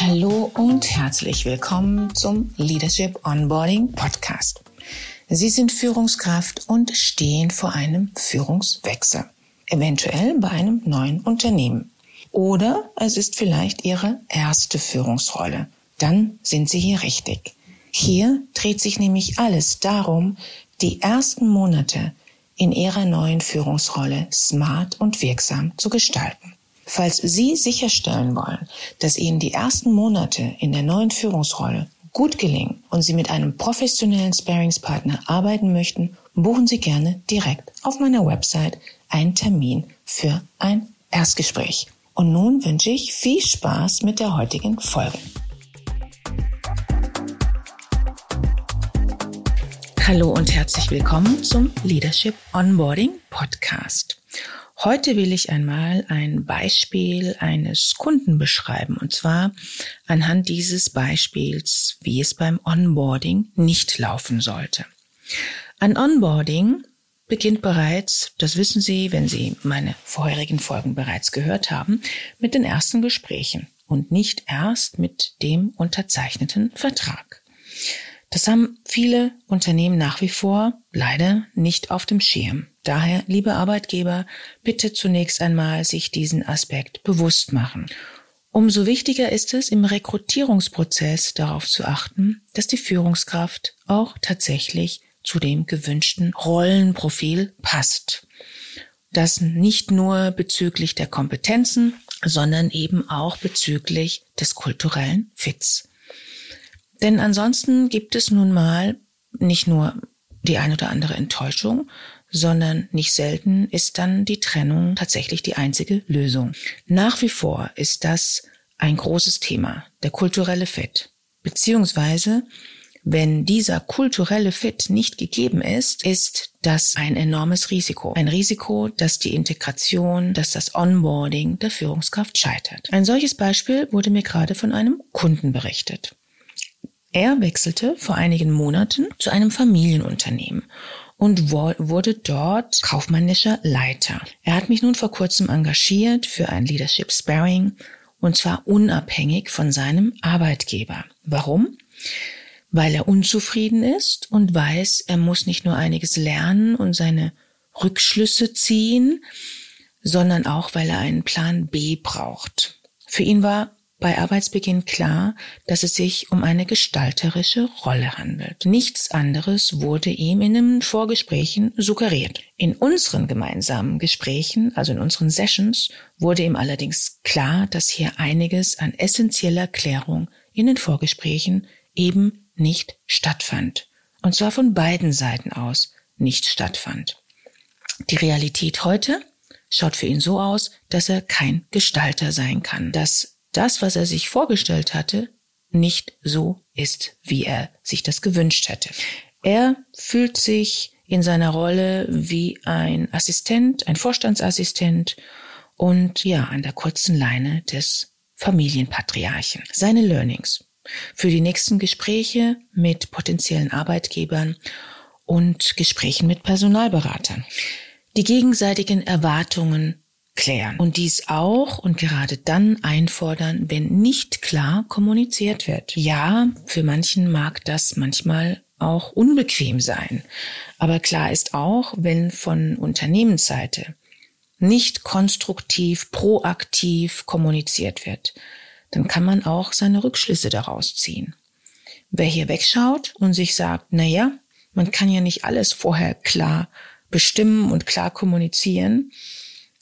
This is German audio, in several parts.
Hallo und herzlich willkommen zum Leadership Onboarding Podcast. Sie sind Führungskraft und stehen vor einem Führungswechsel, eventuell bei einem neuen Unternehmen. Oder es ist vielleicht Ihre erste Führungsrolle. Dann sind Sie hier richtig. Hier dreht sich nämlich alles darum, die ersten Monate in Ihrer neuen Führungsrolle smart und wirksam zu gestalten. Falls Sie sicherstellen wollen, dass Ihnen die ersten Monate in der neuen Führungsrolle gut gelingen und Sie mit einem professionellen Sparingspartner arbeiten möchten, buchen Sie gerne direkt auf meiner Website einen Termin für ein Erstgespräch. Und nun wünsche ich viel Spaß mit der heutigen Folge. Hallo und herzlich willkommen zum Leadership Onboarding Podcast. Heute will ich einmal ein Beispiel eines Kunden beschreiben und zwar anhand dieses Beispiels, wie es beim Onboarding nicht laufen sollte. Ein Onboarding beginnt bereits, das wissen Sie, wenn Sie meine vorherigen Folgen bereits gehört haben, mit den ersten Gesprächen und nicht erst mit dem unterzeichneten Vertrag. Das haben viele Unternehmen nach wie vor leider nicht auf dem Schirm. Daher, liebe Arbeitgeber, bitte zunächst einmal sich diesen Aspekt bewusst machen. Umso wichtiger ist es, im Rekrutierungsprozess darauf zu achten, dass die Führungskraft auch tatsächlich zu dem gewünschten Rollenprofil passt. Das nicht nur bezüglich der Kompetenzen, sondern eben auch bezüglich des kulturellen Fits. Denn ansonsten gibt es nun mal nicht nur die ein oder andere Enttäuschung, sondern nicht selten ist dann die Trennung tatsächlich die einzige Lösung. Nach wie vor ist das ein großes Thema, der kulturelle Fit. Beziehungsweise, wenn dieser kulturelle Fit nicht gegeben ist, ist das ein enormes Risiko. Ein Risiko, dass die Integration, dass das Onboarding der Führungskraft scheitert. Ein solches Beispiel wurde mir gerade von einem Kunden berichtet. Er wechselte vor einigen Monaten zu einem Familienunternehmen und wurde dort kaufmännischer Leiter. Er hat mich nun vor kurzem engagiert für ein Leadership Sparring und zwar unabhängig von seinem Arbeitgeber. Warum? Weil er unzufrieden ist und weiß, er muss nicht nur einiges lernen und seine Rückschlüsse ziehen, sondern auch, weil er einen Plan B braucht. Für ihn war bei Arbeitsbeginn klar, dass es sich um eine gestalterische Rolle handelt. Nichts anderes wurde ihm in den Vorgesprächen suggeriert. In unseren gemeinsamen Gesprächen, also in unseren Sessions, wurde ihm allerdings klar, dass hier einiges an essentieller Klärung in den Vorgesprächen eben nicht stattfand. Und zwar von beiden Seiten aus nicht stattfand. Die Realität heute schaut für ihn so aus, dass er kein Gestalter sein kann, dass das, was er sich vorgestellt hatte, nicht so ist, wie er sich das gewünscht hätte. Er fühlt sich in seiner Rolle wie ein Assistent, ein Vorstandsassistent und ja, an der kurzen Leine des Familienpatriarchen. Seine Learnings für die nächsten Gespräche mit potenziellen Arbeitgebern und Gesprächen mit Personalberatern. Die gegenseitigen Erwartungen klären und dies auch und gerade dann einfordern, wenn nicht klar kommuniziert wird. Ja, für manchen mag das manchmal auch unbequem sein, aber klar ist auch, wenn von Unternehmensseite nicht konstruktiv, proaktiv kommuniziert wird, dann kann man auch seine Rückschlüsse daraus ziehen. Wer hier wegschaut und sich sagt, na ja, man kann ja nicht alles vorher klar bestimmen und klar kommunizieren,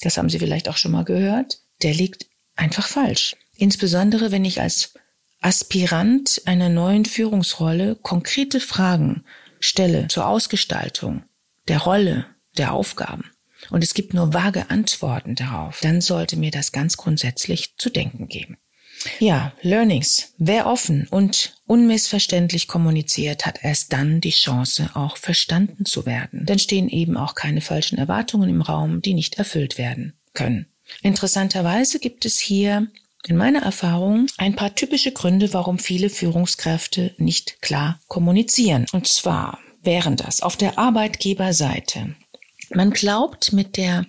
das haben Sie vielleicht auch schon mal gehört, der liegt einfach falsch. Insbesondere wenn ich als Aspirant einer neuen Führungsrolle konkrete Fragen stelle zur Ausgestaltung der Rolle, der Aufgaben und es gibt nur vage Antworten darauf, dann sollte mir das ganz grundsätzlich zu denken geben. Ja, Learnings. Wer offen und unmissverständlich kommuniziert, hat erst dann die Chance, auch verstanden zu werden. Dann stehen eben auch keine falschen Erwartungen im Raum, die nicht erfüllt werden können. Interessanterweise gibt es hier in meiner Erfahrung ein paar typische Gründe, warum viele Führungskräfte nicht klar kommunizieren. Und zwar wären das auf der Arbeitgeberseite. Man glaubt mit der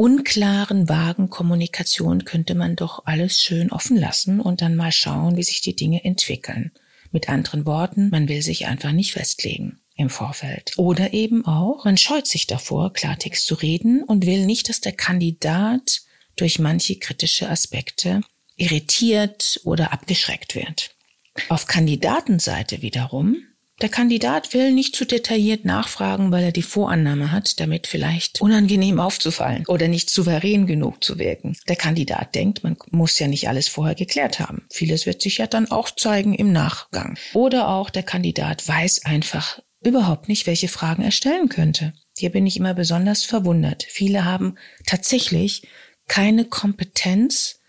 unklaren, vagen Kommunikation könnte man doch alles schön offen lassen und dann mal schauen, wie sich die Dinge entwickeln. Mit anderen Worten, man will sich einfach nicht festlegen im Vorfeld. Oder eben auch, man scheut sich davor, Klartext zu reden und will nicht, dass der Kandidat durch manche kritische Aspekte irritiert oder abgeschreckt wird. Auf Kandidatenseite wiederum der Kandidat will nicht zu detailliert nachfragen, weil er die Vorannahme hat, damit vielleicht unangenehm aufzufallen oder nicht souverän genug zu wirken. Der Kandidat denkt, man muss ja nicht alles vorher geklärt haben. Vieles wird sich ja dann auch zeigen im Nachgang. Oder auch der Kandidat weiß einfach überhaupt nicht, welche Fragen er stellen könnte. Hier bin ich immer besonders verwundert. Viele haben tatsächlich keine Kompetenz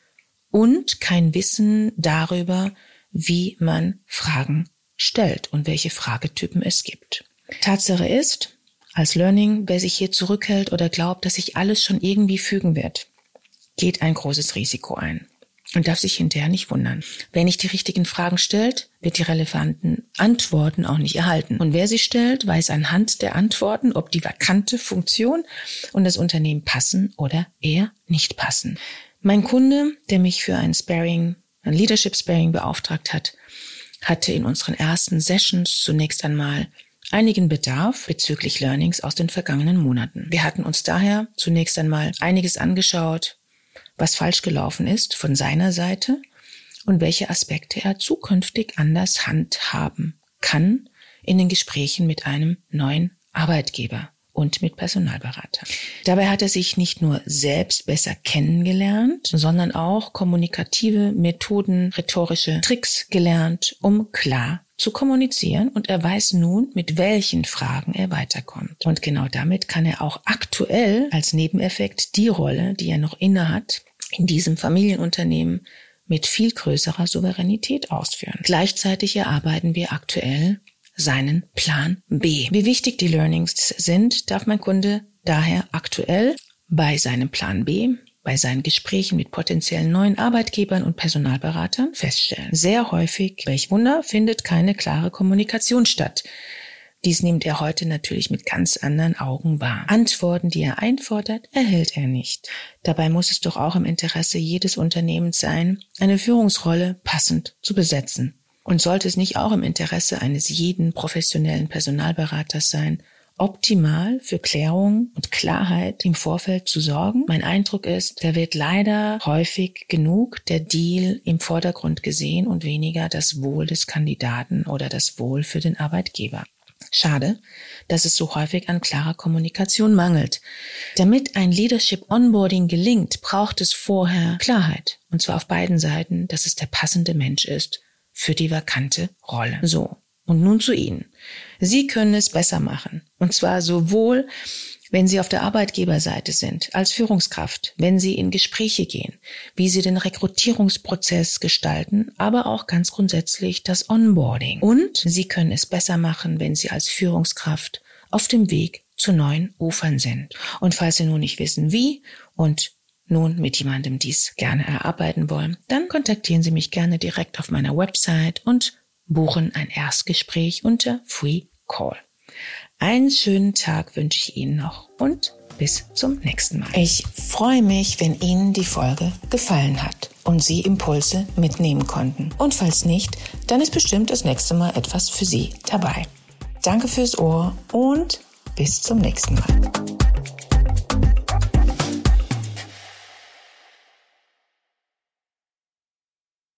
und kein Wissen darüber, wie man Fragen stellt und welche Fragetypen es gibt. Tatsache ist, als Learning, wer sich hier zurückhält oder glaubt, dass sich alles schon irgendwie fügen wird, geht ein großes Risiko ein und darf sich hinterher nicht wundern. Wer nicht die richtigen Fragen stellt, wird die relevanten Antworten auch nicht erhalten. Und wer sie stellt, weiß anhand der Antworten, ob die vakante Funktion und das Unternehmen passen oder eher nicht passen. Mein Kunde, der mich für ein Sparing, ein Leadership Sparing beauftragt hat, hatte in unseren ersten Sessions zunächst einmal einigen Bedarf bezüglich Learnings aus den vergangenen Monaten. Wir hatten uns daher zunächst einmal einiges angeschaut, was falsch gelaufen ist von seiner Seite und welche Aspekte er zukünftig anders handhaben kann in den Gesprächen mit einem neuen Arbeitgeber und mit Personalberatern. Dabei hat er sich nicht nur selbst besser kennengelernt, sondern auch kommunikative Methoden, rhetorische Tricks gelernt, um klar zu kommunizieren und er weiß nun, mit welchen Fragen er weiterkommt. Und genau damit kann er auch aktuell als Nebeneffekt die Rolle, die er noch innehat, in diesem Familienunternehmen mit viel größerer Souveränität ausführen. Gleichzeitig erarbeiten wir aktuell seinen Plan B. Wie wichtig die Learnings sind, darf mein Kunde daher aktuell bei seinem Plan B bei seinen Gesprächen mit potenziellen neuen Arbeitgebern und Personalberatern feststellen. Sehr häufig, welch Wunder, findet keine klare Kommunikation statt. Dies nimmt er heute natürlich mit ganz anderen Augen wahr. Antworten, die er einfordert, erhält er nicht. Dabei muss es doch auch im Interesse jedes Unternehmens sein, eine Führungsrolle passend zu besetzen. Und sollte es nicht auch im Interesse eines jeden professionellen Personalberaters sein, optimal für Klärung und Klarheit im Vorfeld zu sorgen? Mein Eindruck ist, da wird leider häufig genug der Deal im Vordergrund gesehen und weniger das Wohl des Kandidaten oder das Wohl für den Arbeitgeber. Schade, dass es so häufig an klarer Kommunikation mangelt. Damit ein Leadership Onboarding gelingt, braucht es vorher Klarheit. Und zwar auf beiden Seiten, dass es der passende Mensch ist für die vakante Rolle. So. Und nun zu Ihnen. Sie können es besser machen. Und zwar sowohl, wenn Sie auf der Arbeitgeberseite sind, als Führungskraft, wenn Sie in Gespräche gehen, wie Sie den Rekrutierungsprozess gestalten, aber auch ganz grundsätzlich das Onboarding. Und Sie können es besser machen, wenn Sie als Führungskraft auf dem Weg zu neuen Ufern sind. Und falls Sie nun nicht wissen, wie und nun mit jemandem dies gerne erarbeiten wollen, dann kontaktieren Sie mich gerne direkt auf meiner Website und buchen ein Erstgespräch unter Free Call. Einen schönen Tag wünsche ich Ihnen noch und bis zum nächsten Mal. Ich freue mich, wenn Ihnen die Folge gefallen hat und Sie Impulse mitnehmen konnten. Und falls nicht, dann ist bestimmt das nächste Mal etwas für Sie dabei. Danke fürs Ohr und bis zum nächsten Mal.